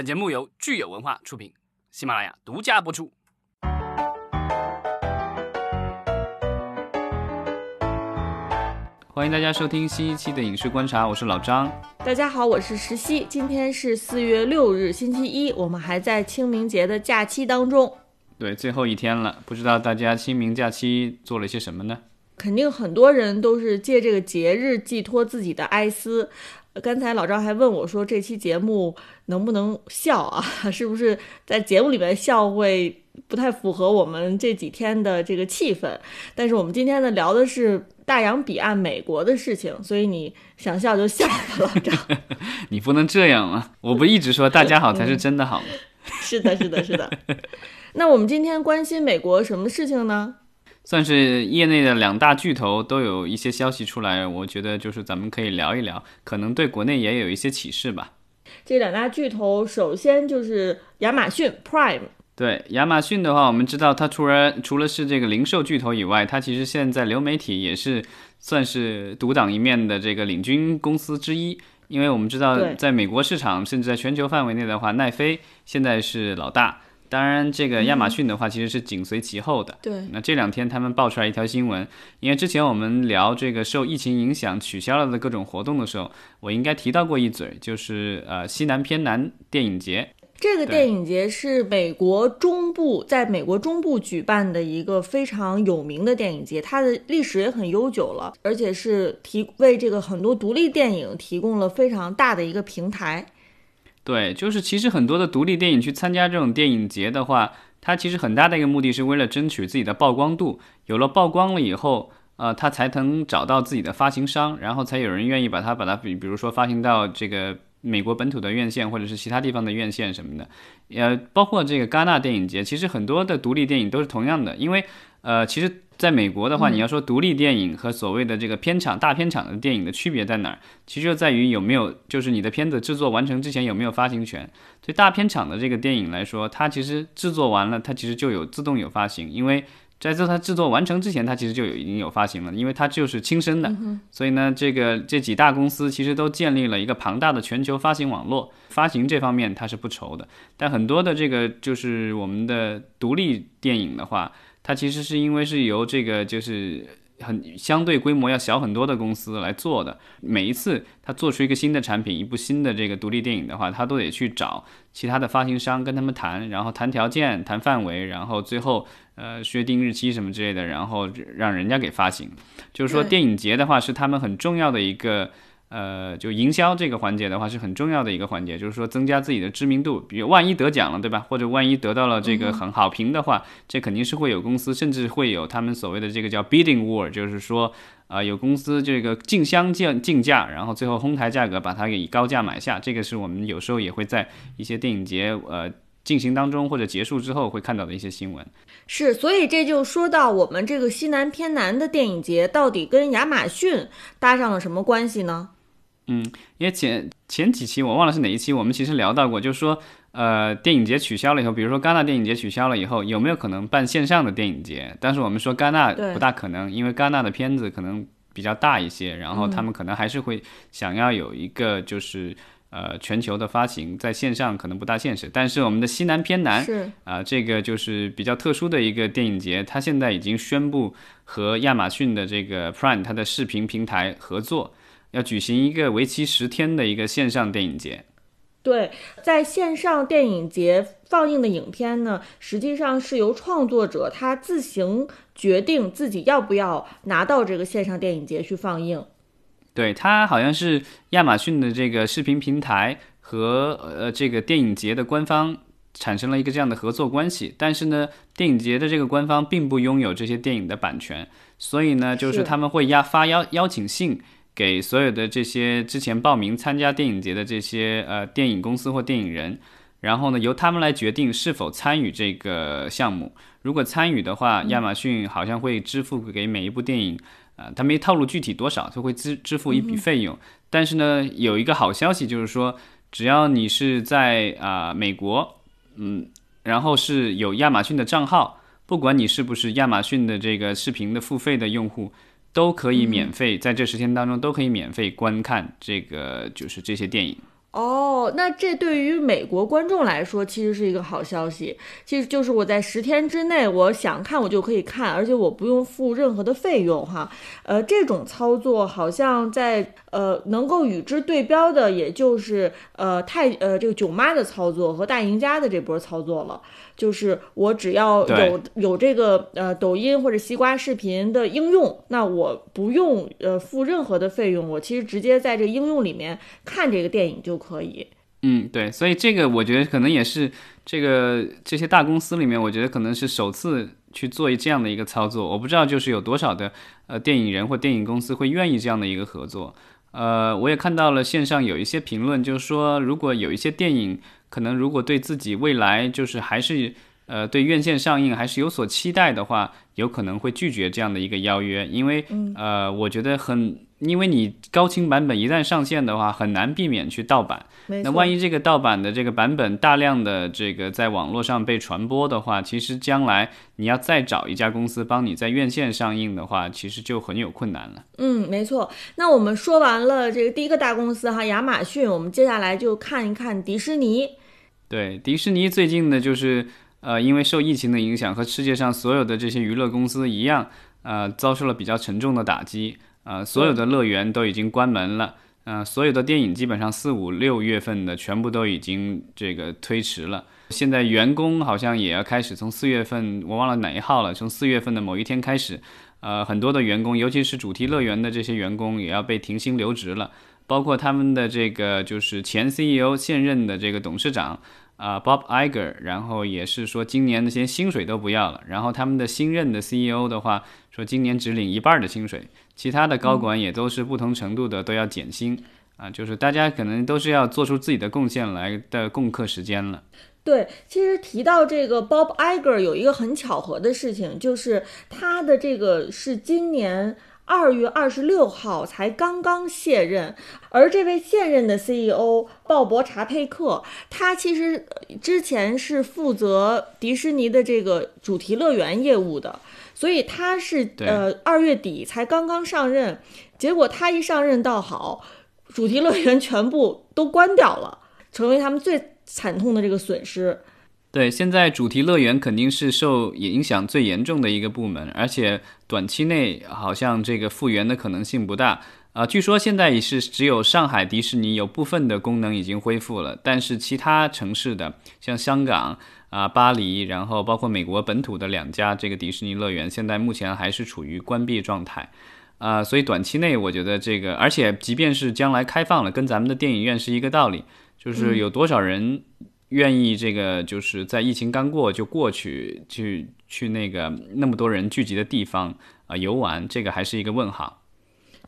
本节目由聚友文化出品，喜马拉雅独家播出。欢迎大家收听新一期的影视观察，我是老张。大家好，我是石溪。今天是四月六日，星期一，我们还在清明节的假期当中。对，最后一天了，不知道大家清明假期做了些什么呢？肯定很多人都是借这个节日寄托自己的哀思。刚才老张还问我说，这期节目能不能笑啊？是不是在节目里面笑会不太符合我们这几天的这个气氛？但是我们今天呢聊的是大洋彼岸美国的事情，所以你想笑就笑吧，老张。你不能这样啊！我不一直说大家好才是真的好吗？是的，是的，是的。那我们今天关心美国什么事情呢？算是业内的两大巨头都有一些消息出来，我觉得就是咱们可以聊一聊，可能对国内也有一些启示吧。这两大巨头，首先就是亚马逊 Prime。对亚马逊的话，我们知道它除了除了是这个零售巨头以外，它其实现在流媒体也是算是独当一面的这个领军公司之一。因为我们知道，在美国市场，甚至在全球范围内的话，奈飞现在是老大。当然，这个亚马逊的话其实是紧随其后的。对，那这两天他们爆出来一条新闻，因为之前我们聊这个受疫情影响取消了的各种活动的时候，我应该提到过一嘴，就是呃西南偏南电影节。这个电影节是美国中部，在美国中部举办的一个非常有名的电影节，它的历史也很悠久了，而且是提为这个很多独立电影提供了非常大的一个平台。对，就是其实很多的独立电影去参加这种电影节的话，它其实很大的一个目的是为了争取自己的曝光度。有了曝光了以后，呃，它才能找到自己的发行商，然后才有人愿意把它把它比比如说发行到这个美国本土的院线或者是其他地方的院线什么的。呃，包括这个戛纳电影节，其实很多的独立电影都是同样的，因为呃，其实。在美国的话，你要说独立电影和所谓的这个片场大片场的电影的区别在哪儿？其实就在于有没有，就是你的片子制作完成之前有没有发行权。对大片场的这个电影来说，它其实制作完了，它其实就有自动有发行，因为在这它制作完成之前，它其实就有已经有发行了，因为它就是亲生的。所以呢，这个这几大公司其实都建立了一个庞大的全球发行网络，发行这方面它是不愁的。但很多的这个就是我们的独立电影的话。它其实是因为是由这个就是很相对规模要小很多的公司来做的。每一次他做出一个新的产品，一部新的这个独立电影的话，他都得去找其他的发行商跟他们谈，然后谈条件、谈范围，然后最后呃约定日期什么之类的，然后让人家给发行。就是说电影节的话是他们很重要的一个。呃，就营销这个环节的话是很重要的一个环节，就是说增加自己的知名度。比如万一得奖了，对吧？或者万一得到了这个很好评的话，这肯定是会有公司，甚至会有他们所谓的这个叫 bidding war，就是说，啊，有公司这个竞相竞竞价，然后最后哄抬价格把它给以高价买下。这个是我们有时候也会在一些电影节呃进行当中或者结束之后会看到的一些新闻。是，所以这就说到我们这个西南偏南的电影节到底跟亚马逊搭上了什么关系呢？嗯，因为前前几期我忘了是哪一期，我们其实聊到过，就是说，呃，电影节取消了以后，比如说戛纳电影节取消了以后，有没有可能办线上的电影节？但是我们说戛纳不大可能，因为戛纳的片子可能比较大一些，然后他们可能还是会想要有一个就是呃全球的发行，在线上可能不大现实。但是我们的西南偏南是啊，这个就是比较特殊的一个电影节，它现在已经宣布和亚马逊的这个 Prime 它的视频平台合作。要举行一个为期十天的一个线上电影节，对，在线上电影节放映的影片呢，实际上是由创作者他自行决定自己要不要拿到这个线上电影节去放映。对，它好像是亚马逊的这个视频平台和呃这个电影节的官方产生了一个这样的合作关系，但是呢，电影节的这个官方并不拥有这些电影的版权，所以呢，就是他们会压发邀邀请信。给所有的这些之前报名参加电影节的这些呃电影公司或电影人，然后呢由他们来决定是否参与这个项目。如果参与的话，亚马逊好像会支付给每一部电影，呃，他没透露具体多少，就会支支付一笔费用。但是呢，有一个好消息就是说，只要你是在啊美国，嗯，然后是有亚马逊的账号，不管你是不是亚马逊的这个视频的付费的用户。都可以免费在这十天当中都可以免费观看这个就是这些电影哦，那这对于美国观众来说，其实是一个好消息。其实就是我在十天之内，我想看我就可以看，而且我不用付任何的费用哈。呃，这种操作好像在呃能够与之对标的，也就是呃太呃这个囧妈的操作和大赢家的这波操作了。就是我只要有有这个呃抖音或者西瓜视频的应用，那我不用呃付任何的费用，我其实直接在这应用里面看这个电影就可以。嗯，对，所以这个我觉得可能也是这个这些大公司里面，我觉得可能是首次去做这样的一个操作。我不知道就是有多少的呃电影人或电影公司会愿意这样的一个合作。呃，我也看到了线上有一些评论，就是说如果有一些电影。可能如果对自己未来就是还是呃对院线上映还是有所期待的话，有可能会拒绝这样的一个邀约，因为呃我觉得很，因为你高清版本一旦上线的话，很难避免去盗版。那万一这个盗版的这个版本大量的这个在网络上被传播的话，其实将来你要再找一家公司帮你在院线上映的话，其实就很有困难了。嗯，没错。那我们说完了这个第一个大公司哈，亚马逊，我们接下来就看一看迪士尼。对迪士尼最近呢，就是呃，因为受疫情的影响，和世界上所有的这些娱乐公司一样，呃，遭受了比较沉重的打击。呃，所有的乐园都已经关门了，呃，所有的电影基本上四五六月份的全部都已经这个推迟了。现在员工好像也要开始从四月份，我忘了哪一号了，从四月份的某一天开始，呃，很多的员工，尤其是主题乐园的这些员工，也要被停薪留职了，包括他们的这个就是前 CEO 现任的这个董事长。啊，Bob Iger，然后也是说今年那些薪水都不要了，然后他们的新任的 CEO 的话说今年只领一半的薪水，其他的高管也都是不同程度的都要减薪，啊，就是大家可能都是要做出自己的贡献来的共克时间了。对，其实提到这个 Bob Iger 有一个很巧合的事情，就是他的这个是今年。二月二十六号才刚刚卸任，而这位现任的 CEO 鲍勃查佩克，他其实之前是负责迪士尼的这个主题乐园业务的，所以他是呃二月底才刚刚上任，结果他一上任倒好，主题乐园全部都关掉了，成为他们最惨痛的这个损失。对，现在主题乐园肯定是受影响最严重的一个部门，而且短期内好像这个复原的可能性不大啊。据说现在也是只有上海迪士尼有部分的功能已经恢复了，但是其他城市的像香港啊、巴黎，然后包括美国本土的两家这个迪士尼乐园，现在目前还是处于关闭状态啊。所以短期内我觉得这个，而且即便是将来开放了，跟咱们的电影院是一个道理，就是有多少人。愿意这个就是在疫情刚过就过去去去那个那么多人聚集的地方啊游玩，这个还是一个问号。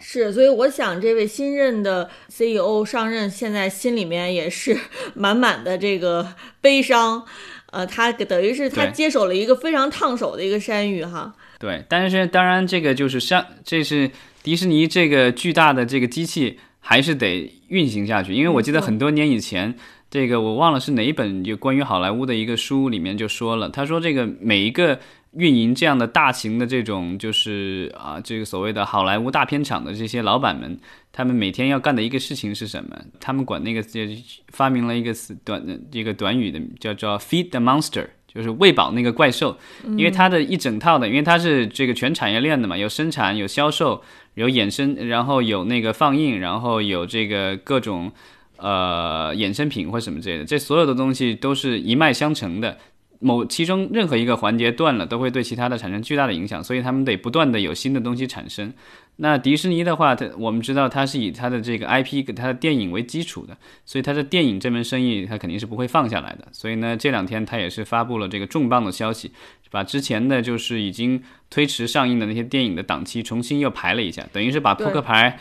是，所以我想这位新任的 CEO 上任，现在心里面也是满满的这个悲伤。呃，他等于是他接手了一个非常烫手的一个山芋哈。对，但是当然这个就是山，这是迪士尼这个巨大的这个机器还是得运行下去，因为我记得很多年以前。这个我忘了是哪一本就关于好莱坞的一个书里面就说了，他说这个每一个运营这样的大型的这种就是啊这个所谓的好莱坞大片厂的这些老板们，他们每天要干的一个事情是什么？他们管那个就发明了一个词短的一个短语的叫叫 feed the monster，就是喂饱那个怪兽，因为它的一整套的，因为它是这个全产业链的嘛，有生产有销售有衍生，然后有那个放映，然后有这个各种。呃，衍生品或什么之类的，这所有的东西都是一脉相承的。某其中任何一个环节断了，都会对其他的产生巨大的影响，所以他们得不断的有新的东西产生。那迪士尼的话，它我们知道它是以它的这个 IP 给它的电影为基础的，所以它的电影这门生意它肯定是不会放下来的。所以呢，这两天它也是发布了这个重磅的消息，把之前的就是已经推迟上映的那些电影的档期重新又排了一下，等于是把扑克牌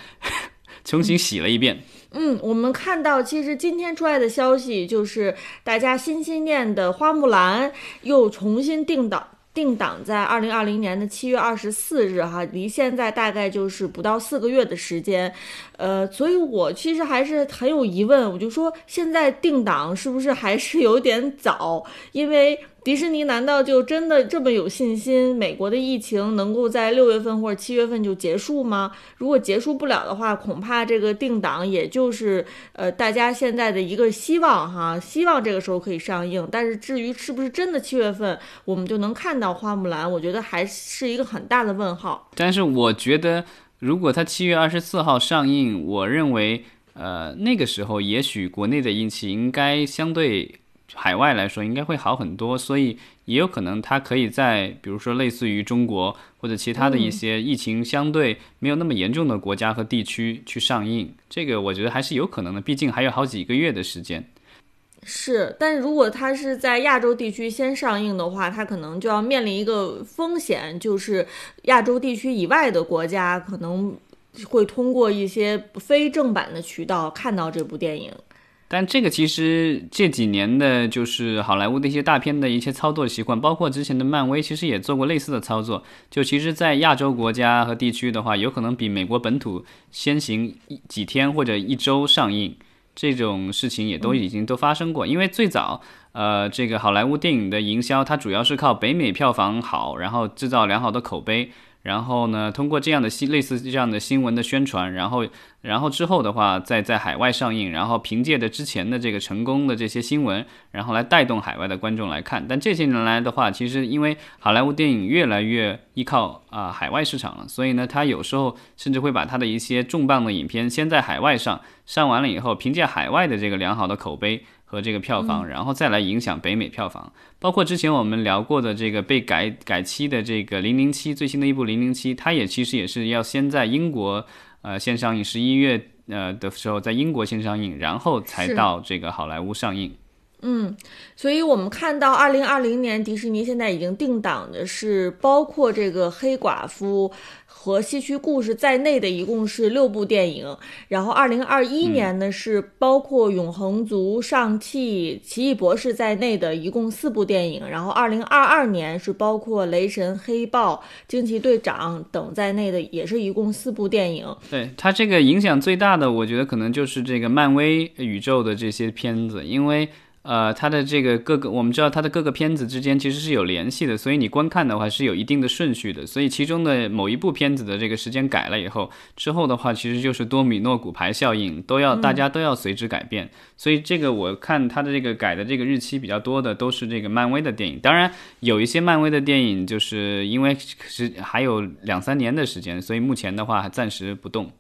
重新洗了一遍。嗯，我们看到，其实今天出来的消息就是，大家心心念的《花木兰》又重新定档，定档在二零二零年的七月二十四日，哈，离现在大概就是不到四个月的时间。呃，所以我其实还是很有疑问，我就说现在定档是不是还是有点早？因为迪士尼难道就真的这么有信心，美国的疫情能够在六月份或者七月份就结束吗？如果结束不了的话，恐怕这个定档也就是呃大家现在的一个希望哈，希望这个时候可以上映。但是至于是不是真的七月份我们就能看到花木兰，我觉得还是一个很大的问号。但是我觉得，如果它七月二十四号上映，我认为呃那个时候也许国内的运气应该相对。海外来说应该会好很多，所以也有可能它可以在比如说类似于中国或者其他的一些疫情相对没有那么严重的国家和地区去上映，这个我觉得还是有可能的，毕竟还有好几个月的时间。是，但如果它是在亚洲地区先上映的话，它可能就要面临一个风险，就是亚洲地区以外的国家可能会通过一些非正版的渠道看到这部电影。但这个其实这几年的，就是好莱坞的一些大片的一些操作习惯，包括之前的漫威，其实也做过类似的操作。就其实，在亚洲国家和地区的话，有可能比美国本土先行几天或者一周上映，这种事情也都已经都发生过。因为最早，呃，这个好莱坞电影的营销，它主要是靠北美票房好，然后制造良好的口碑。然后呢，通过这样的新类似这样的新闻的宣传，然后，然后之后的话，再在海外上映，然后凭借着之前的这个成功的这些新闻，然后来带动海外的观众来看。但这些年来的话，其实因为好莱坞电影越来越依靠啊海外市场了，所以呢，他有时候甚至会把他的一些重磅的影片先在海外上，上完了以后，凭借海外的这个良好的口碑。和这个票房，然后再来影响北美票房，包括之前我们聊过的这个被改改期的这个《零零七》最新的一部《零零七》，它也其实也是要先在英国呃先上映，十一月呃的时候在英国先上映，然后才到这个好莱坞上映。嗯，所以我们看到二零二零年迪士尼现在已经定档的是包括这个黑寡妇。和西区故事在内的一共是六部电影，然后二零二一年呢是包括永恒族、上汽、奇异博士在内的一共四部电影，然后二零二二年是包括雷神、黑豹、惊奇队长等在内的，也是一共四部电影。对它这个影响最大的，我觉得可能就是这个漫威宇宙的这些片子，因为。呃，它的这个各个，我们知道它的各个片子之间其实是有联系的，所以你观看的话是有一定的顺序的。所以其中的某一部片子的这个时间改了以后，之后的话其实就是多米诺骨牌效应，都要大家都要随之改变。所以这个我看它的这个改的这个日期比较多的都是这个漫威的电影，当然有一些漫威的电影就是因为是还有两三年的时间，所以目前的话暂时不动。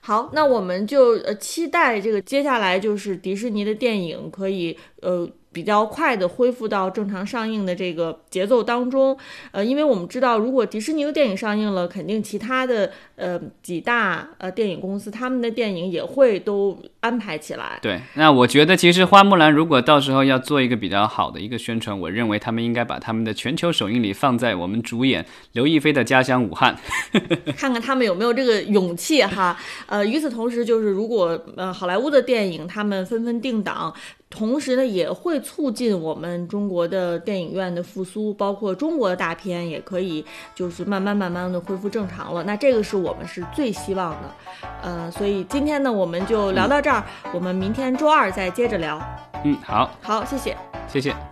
好，那我们就呃期待这个接下来就是迪士尼的电影可以呃。比较快的恢复到正常上映的这个节奏当中，呃，因为我们知道，如果迪士尼的电影上映了，肯定其他的呃几大呃电影公司他们的电影也会都安排起来。对，那我觉得其实花木兰如果到时候要做一个比较好的一个宣传，我认为他们应该把他们的全球首映礼放在我们主演刘亦菲的家乡武汉，看看他们有没有这个勇气哈。呃，与此同时，就是如果呃好莱坞的电影他们纷纷定档。同时呢，也会促进我们中国的电影院的复苏，包括中国的大片也可以就是慢慢慢慢的恢复正常了。那这个是我们是最希望的，呃，所以今天呢，我们就聊到这儿，我们明天周二再接着聊。嗯，好，好，谢谢，谢谢。